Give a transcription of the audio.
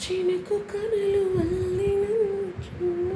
చినుకు కనులు వల్లిన చిన్న